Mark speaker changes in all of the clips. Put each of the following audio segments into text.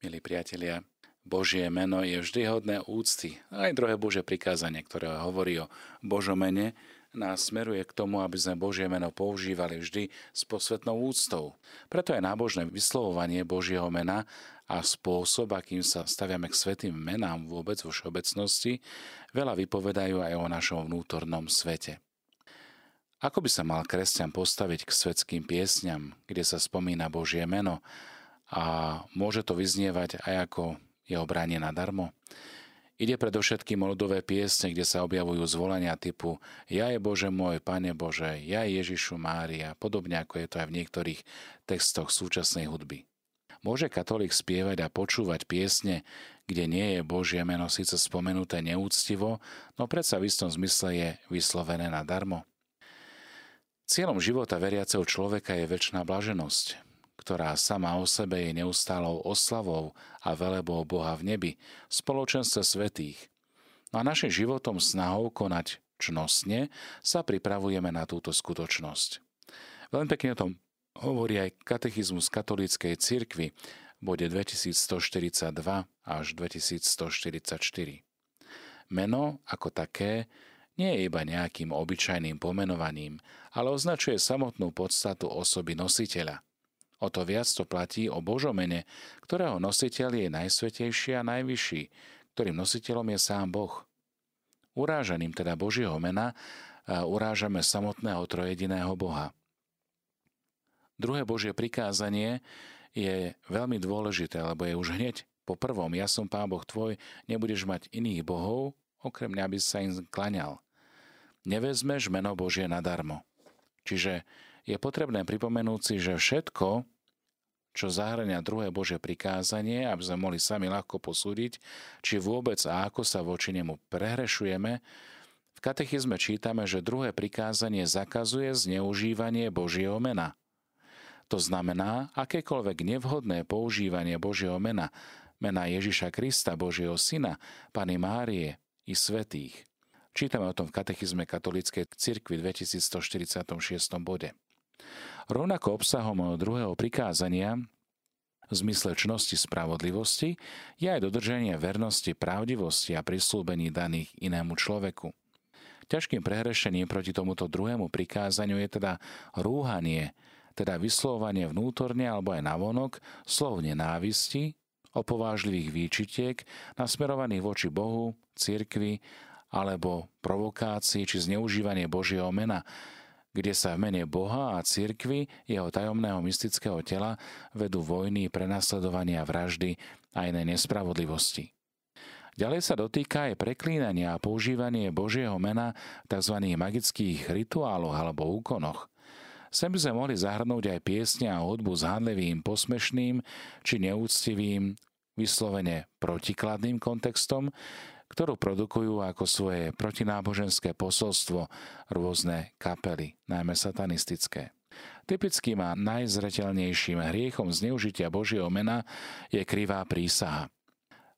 Speaker 1: Milí priatelia, Božie meno je vždy hodné úcty. Aj druhé Božie prikázanie, ktoré hovorí o Božom mene, nás smeruje k tomu, aby sme Božie meno používali vždy s posvetnou úctou. Preto je nábožné vyslovovanie Božieho mena a spôsob, akým sa staviame k svetým menám vôbec vo všeobecnosti, veľa vypovedajú aj o našom vnútornom svete. Ako by sa mal kresťan postaviť k svetským piesňam, kde sa spomína Božie meno a môže to vyznievať aj ako jeho bránie nadarmo. Ide predovšetkým o ľudové piesne, kde sa objavujú zvolenia typu Ja je Bože môj, Pane Bože, ja je Ježišu Mária, podobne ako je to aj v niektorých textoch súčasnej hudby. Môže katolík spievať a počúvať piesne, kde nie je Božie meno síce spomenuté neúctivo, no predsa v istom zmysle je vyslovené nadarmo. Cieľom života veriaceho človeka je väčšiná blaženosť, ktorá sama o sebe je neustálou oslavou a velebou Boha v nebi, spoločenstve svetých. No a našim životom snahou konať čnostne sa pripravujeme na túto skutočnosť. Veľmi pekne o tom hovorí aj katechizmus katolíckej cirkvi v bode 2142 až 2144. Meno ako také nie je iba nejakým obyčajným pomenovaním, ale označuje samotnú podstatu osoby nositeľa – O to viac to platí o Božomene, ktorého nositeľ je najsvetejší a najvyšší, ktorým nositeľom je sám Boh. Urážaním teda Božieho mena urážame samotného trojediného Boha. Druhé Božie prikázanie je veľmi dôležité, lebo je už hneď po prvom, ja som Pán Boh tvoj, nebudeš mať iných bohov, okrem mňa by sa im klaňal. Nevezmeš meno Božie nadarmo. Čiže je potrebné pripomenúť si, že všetko, čo zahrania druhé Bože prikázanie, aby sme mohli sami ľahko posúdiť, či vôbec a ako sa voči nemu prehrešujeme, v katechizme čítame, že druhé prikázanie zakazuje zneužívanie Božieho mena. To znamená, akékoľvek nevhodné používanie Božieho mena, mena Ježiša Krista, Božieho Syna, Pany Márie i svetých. Čítame o tom v katechizme katolíckej cirkvi 2146. bode. Rovnako obsahom druhého prikázania v zmysle čnosti spravodlivosti je aj dodržanie vernosti, pravdivosti a prislúbení daných inému človeku. Ťažkým prehrešením proti tomuto druhému prikázaniu je teda rúhanie, teda vyslovanie vnútorne alebo aj navonok slov nenávisti, opovážlivých výčitiek nasmerovaných voči Bohu, cirkvi alebo provokácii či zneužívanie Božieho mena, kde sa v mene Boha a cirkvy jeho tajomného mystického tela vedú vojny, prenasledovania, vraždy a iné nespravodlivosti. Ďalej sa dotýka aj preklínania a používanie Božieho mena v tzv. magických rituáloch alebo úkonoch. Sem by sme mohli zahrnúť aj piesne a hudbu s hádlivým, posmešným či neúctivým, vyslovene protikladným kontextom, ktorú produkujú ako svoje protináboženské posolstvo rôzne kapely, najmä satanistické. Typickým a najzreteľnejším hriechom zneužitia Božieho mena je krivá prísaha.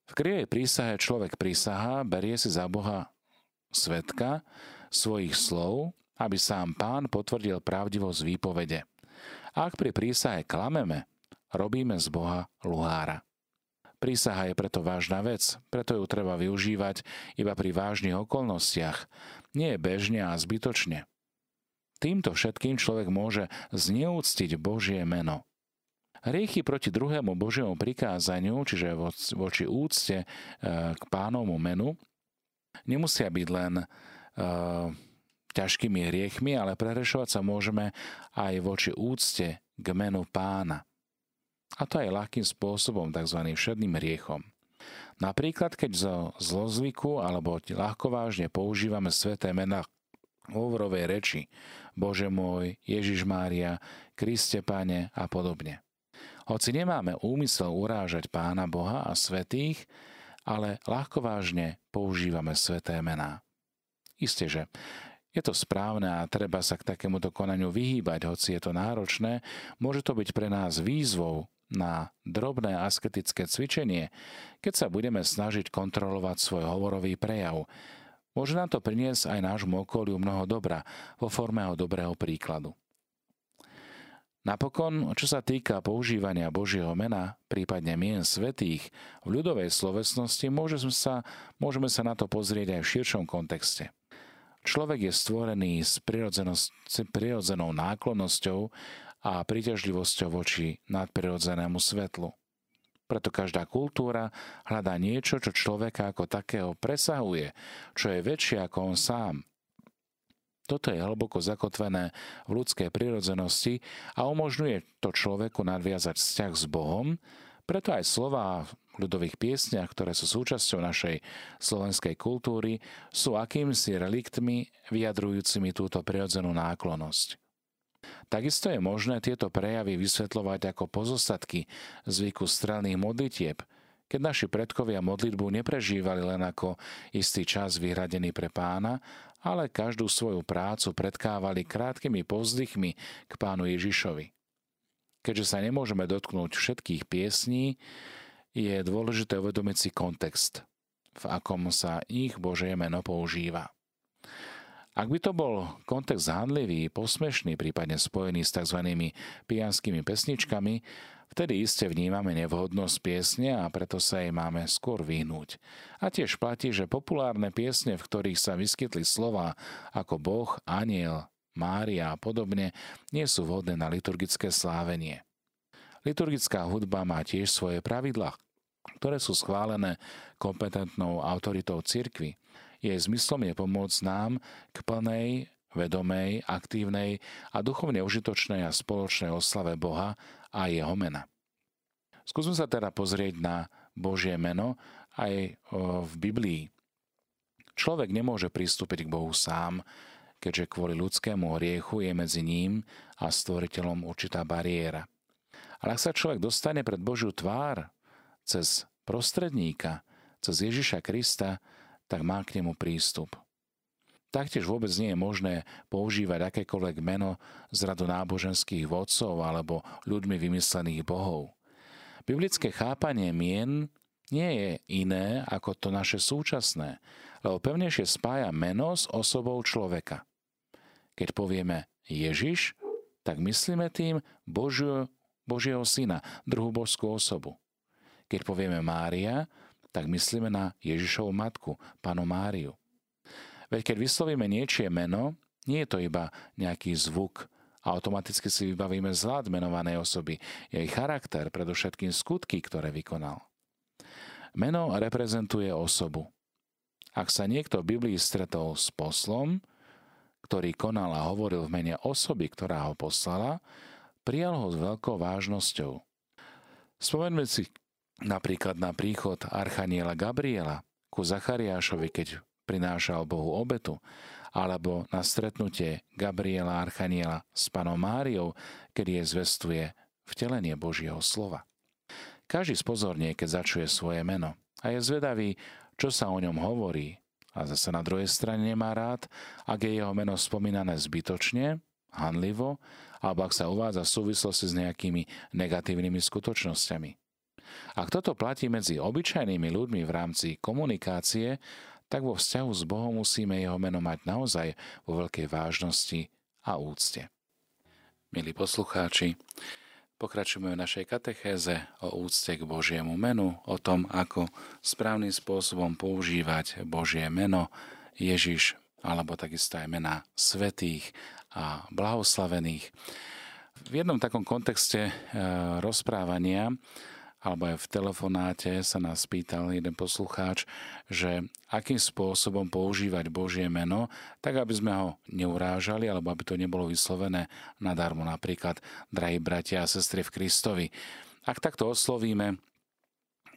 Speaker 1: V krivej prísahe človek prísaha, berie si za Boha svetka svojich slov, aby sám pán potvrdil pravdivosť výpovede. Ak pri prísahe klameme, robíme z Boha luhára. Prísaha je preto vážna vec, preto ju treba využívať iba pri vážnych okolnostiach, nie bežne a zbytočne. Týmto všetkým človek môže zneúctiť Božie meno. Hriechy proti druhému Božiemu prikázaniu, čiže voči úcte e, k pánovmu menu, nemusia byť len uh, ťažkými hriechmi, ale prerešovať sa môžeme aj voči úcte k menu pána. A to aj ľahkým spôsobom, tzv. všedným riechom. Napríklad, keď zo zlozvyku alebo ľahko vážne používame sveté mená hovorovej reči Bože môj, Ježiš Mária, Kriste Pane a podobne. Hoci nemáme úmysel urážať Pána Boha a svetých, ale ľahko vážne používame sveté mená. Isté, že je to správne a treba sa k takémuto konaniu vyhýbať, hoci je to náročné, môže to byť pre nás výzvou na drobné asketické cvičenie, keď sa budeme snažiť kontrolovať svoj hovorový prejav. Môže nám to priniesť aj nášmu okoliu mnoho dobra vo forme dobrého príkladu. Napokon, čo sa týka používania Božieho mena, prípadne mien svetých, v ľudovej slovesnosti môžeme sa, môžeme sa na to pozrieť aj v širšom kontexte. Človek je stvorený s prirodzenou náklonnosťou a príťažlivosťou voči nadprirodzenému svetlu. Preto každá kultúra hľadá niečo, čo človeka ako takého presahuje, čo je väčšie ako on sám – toto je hlboko zakotvené v ľudskej prirodzenosti a umožňuje to človeku nadviazať vzťah s Bohom, preto aj slova v ľudových piesniach, ktoré sú súčasťou našej slovenskej kultúry, sú akýmsi reliktmi vyjadrujúcimi túto prirodzenú náklonosť. Takisto je možné tieto prejavy vysvetľovať ako pozostatky zvyku strelných modlitieb, keď naši predkovia modlitbu neprežívali len ako istý čas vyhradený pre pána, ale každú svoju prácu predkávali krátkými povzdychmi k pánu Ježišovi. Keďže sa nemôžeme dotknúť všetkých piesní, je dôležité uvedomiť si kontext, v akom sa ich Božie meno používa. Ak by to bol kontext handlivý, posmešný, prípadne spojený s tzv. pijanskými pesničkami, Vtedy iste vnímame nevhodnosť piesne a preto sa jej máme skôr vyhnúť. A tiež platí, že populárne piesne, v ktorých sa vyskytli slova ako Boh, aniel, Mária a podobne, nie sú vhodné na liturgické slávenie. Liturgická hudba má tiež svoje pravidlá, ktoré sú schválené kompetentnou autoritou cirkvy. Jej zmyslom je pomôcť nám k plnej, vedomej, aktívnej a duchovne užitočnej a spoločnej oslave Boha a jeho mena. Skúsme sa teda pozrieť na Božie meno aj v Biblii. Človek nemôže pristúpiť k Bohu sám, keďže kvôli ľudskému hriechu je medzi ním a stvoriteľom určitá bariéra. Ale ak sa človek dostane pred Božiu tvár cez prostredníka, cez Ježiša Krista, tak má k nemu prístup. Taktiež vôbec nie je možné používať akékoľvek meno z radu náboženských vodcov alebo ľuďmi vymyslených bohov. Biblické chápanie mien nie je iné ako to naše súčasné, lebo pevnejšie spája meno s osobou človeka. Keď povieme Ježiš, tak myslíme tým Božio, Božieho syna, druhú božskú osobu. Keď povieme Mária, tak myslíme na Ježišovu matku, panu Máriu. Veď keď vyslovíme niečie meno, nie je to iba nejaký zvuk, automaticky si vybavíme zlad menovanej osoby, jej charakter, predovšetkým skutky, ktoré vykonal. Meno reprezentuje osobu. Ak sa niekto v Biblii stretol s poslom, ktorý konal a hovoril v mene osoby, ktorá ho poslala, prijal ho s veľkou vážnosťou. Spomeňme si napríklad na príchod Archaniela Gabriela ku Zachariášovi, keď prinášal Bohu obetu, alebo na stretnutie Gabriela Archaniela s panom Máriou, kedy je zvestuje vtelenie Božieho slova. Každý spozornie, keď začuje svoje meno a je zvedavý, čo sa o ňom hovorí, a zase na druhej strane nemá rád, ak je jeho meno spomínané zbytočne, hanlivo, alebo ak sa uvádza v súvislosti s nejakými negatívnymi skutočnosťami. Ak toto platí medzi obyčajnými ľuďmi v rámci komunikácie, tak vo vzťahu s Bohom musíme jeho meno mať naozaj vo veľkej vážnosti a úcte. Milí poslucháči, pokračujeme v našej katechéze o úcte k Božiemu menu, o tom, ako správnym spôsobom používať Božie meno Ježiš, alebo takisto aj mena svetých a blahoslavených. V jednom takom kontexte e, rozprávania alebo aj v telefonáte sa nás pýtal jeden poslucháč, že akým spôsobom používať Božie meno, tak aby sme ho neurážali, alebo aby to nebolo vyslovené nadarmo. Napríklad, drahí bratia a sestry v Kristovi. Ak takto oslovíme e,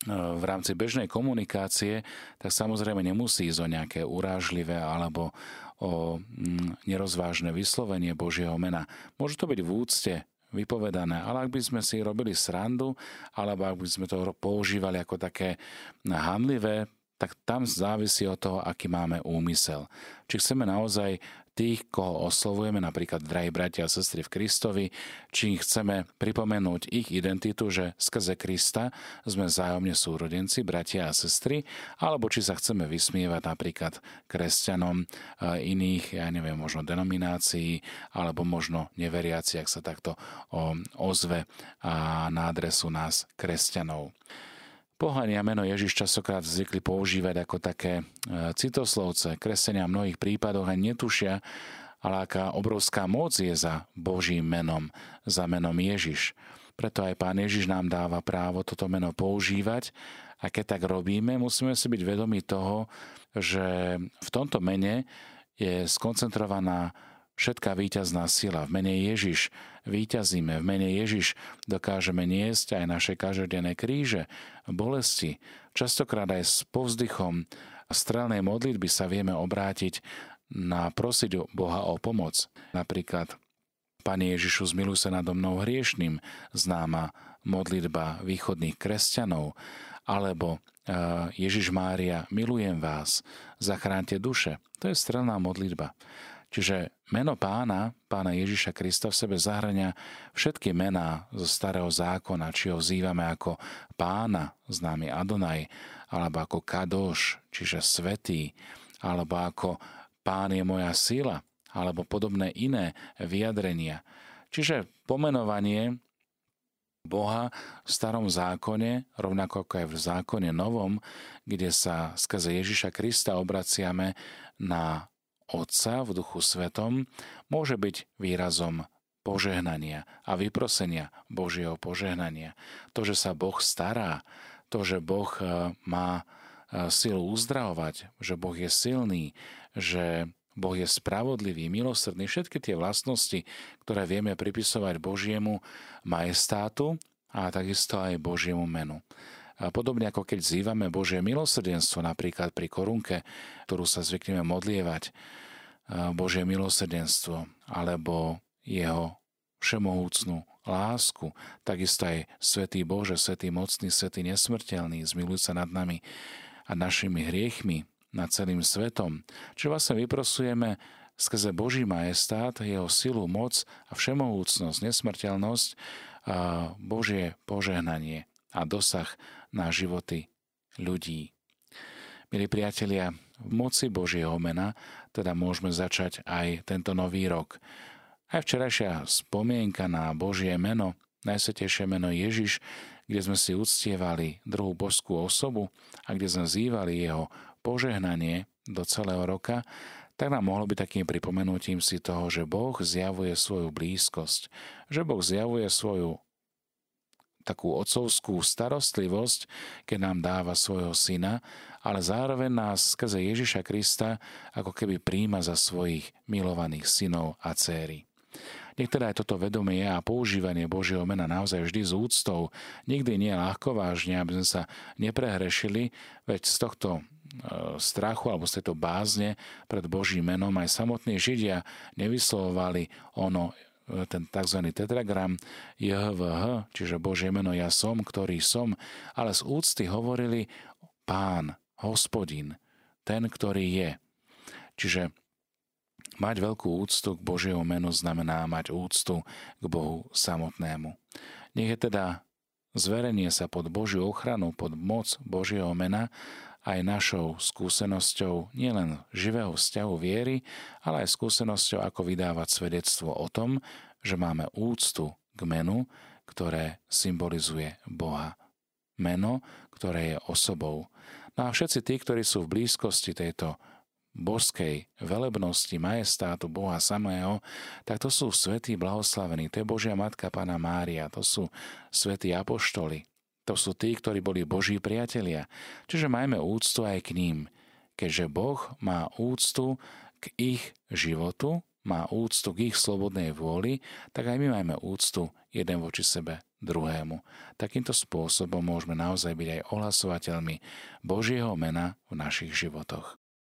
Speaker 1: v rámci bežnej komunikácie, tak samozrejme nemusí ísť o nejaké urážlivé alebo o mm, nerozvážne vyslovenie Božieho mena. Môže to byť v úcte vypovedané. Ale ak by sme si robili srandu, alebo ak by sme to používali ako také handlivé tak tam závisí od toho, aký máme úmysel. Či chceme naozaj tých, koho oslovujeme, napríklad drahí bratia a sestry v Kristovi, či chceme pripomenúť ich identitu, že skrze Krista sme vzájomne súrodenci, bratia a sestry, alebo či sa chceme vysmievať napríklad kresťanom eh, iných, ja neviem, možno denominácií, alebo možno neveriaci, ak sa takto ozve na adresu nás, kresťanov. Pohania meno Ježiš časokrát zvykli používať ako také e, citoslovce. Kresenia v mnohých prípadoch aj netušia, ale aká obrovská moc je za Božím menom, za menom Ježiš. Preto aj Pán Ježiš nám dáva právo toto meno používať a keď tak robíme, musíme si byť vedomi toho, že v tomto mene je skoncentrovaná všetká víťazná sila. V mene Ježiš víťazíme, v mene Ježiš dokážeme niesť aj naše každodenné kríže, bolesti. Častokrát aj s povzdychom strelnej modlitby sa vieme obrátiť na prosiť Boha o pomoc. Napríklad Pane Ježišu, zmiluj sa nado mnou hriešným, známa modlitba východných kresťanov, alebo Ježiš Mária, milujem vás, zachránte duše. To je strelná modlitba. Čiže meno pána, pána Ježiša Krista v sebe zahrania všetky mená zo starého zákona, či ho vzývame ako pána, známy Adonaj, alebo ako Kadoš, čiže svetý, alebo ako pán je moja sila, alebo podobné iné vyjadrenia. Čiže pomenovanie Boha v starom zákone, rovnako ako aj v zákone novom, kde sa skrze Ježiša Krista obraciame na Otca v duchu svetom môže byť výrazom požehnania a vyprosenia Božieho požehnania. To, že sa Boh stará, to, že Boh e, má e, silu uzdravovať, že Boh je silný, že Boh je spravodlivý, milosrdný, všetky tie vlastnosti, ktoré vieme pripisovať Božiemu majestátu a takisto aj Božiemu menu. Podobne ako keď zývame Božie milosrdenstvo, napríklad pri korunke, ktorú sa zvykneme modlievať, Božie milosrdenstvo, alebo jeho všemohúcnú lásku, takisto aj Svetý Bože, Svetý mocný, Svetý nesmrteľný, zmiluj sa nad nami a našimi hriechmi, nad celým svetom. Čo vlastne vyprosujeme skrze Boží majestát, jeho silu, moc a všemohúcnosť, nesmrteľnosť, a Božie požehnanie a dosah na životy ľudí. Milí priatelia, v moci Božieho mena teda môžeme začať aj tento nový rok. Aj včerajšia spomienka na Božie meno, najsvetejšie meno Ježiš, kde sme si uctievali druhú božskú osobu a kde sme zývali jeho požehnanie do celého roka, tak nám mohlo byť takým pripomenutím si toho, že Boh zjavuje svoju blízkosť, že Boh zjavuje svoju takú otcovskú starostlivosť, keď nám dáva svojho syna, ale zároveň nás skrze Ježiša Krista ako keby príjma za svojich milovaných synov a céry. Nech teda aj toto vedomie a používanie Božieho mena naozaj vždy s úctou, nikdy nie ľahko vážne, aby sme sa neprehrešili, veď z tohto e, strachu alebo z tejto bázne pred Božím menom aj samotní Židia nevyslovovali ono ten tzv. tetragram JHVH, čiže Božie meno ja som, ktorý som, ale z úcty hovorili pán, hospodin, ten, ktorý je. Čiže mať veľkú úctu k Božiemu menu znamená mať úctu k Bohu samotnému. Nech je teda zverenie sa pod Božiu ochranu, pod moc Božieho mena aj našou skúsenosťou nielen živého vzťahu viery, ale aj skúsenosťou, ako vydávať svedectvo o tom, že máme úctu k menu, ktoré symbolizuje Boha. Meno, ktoré je osobou. No a všetci tí, ktorí sú v blízkosti tejto božskej velebnosti, majestátu Boha samého, tak to sú svätí blahoslavení, to je Božia Matka Pána Mária, to sú svätí apoštoli, to sú tí, ktorí boli Boží priatelia. Čiže majme úctu aj k ním. Keďže Boh má úctu k ich životu, má úctu k ich slobodnej vôli, tak aj my máme úctu jeden voči sebe druhému. Takýmto spôsobom môžeme naozaj byť aj ohlasovateľmi Božieho mena v našich životoch.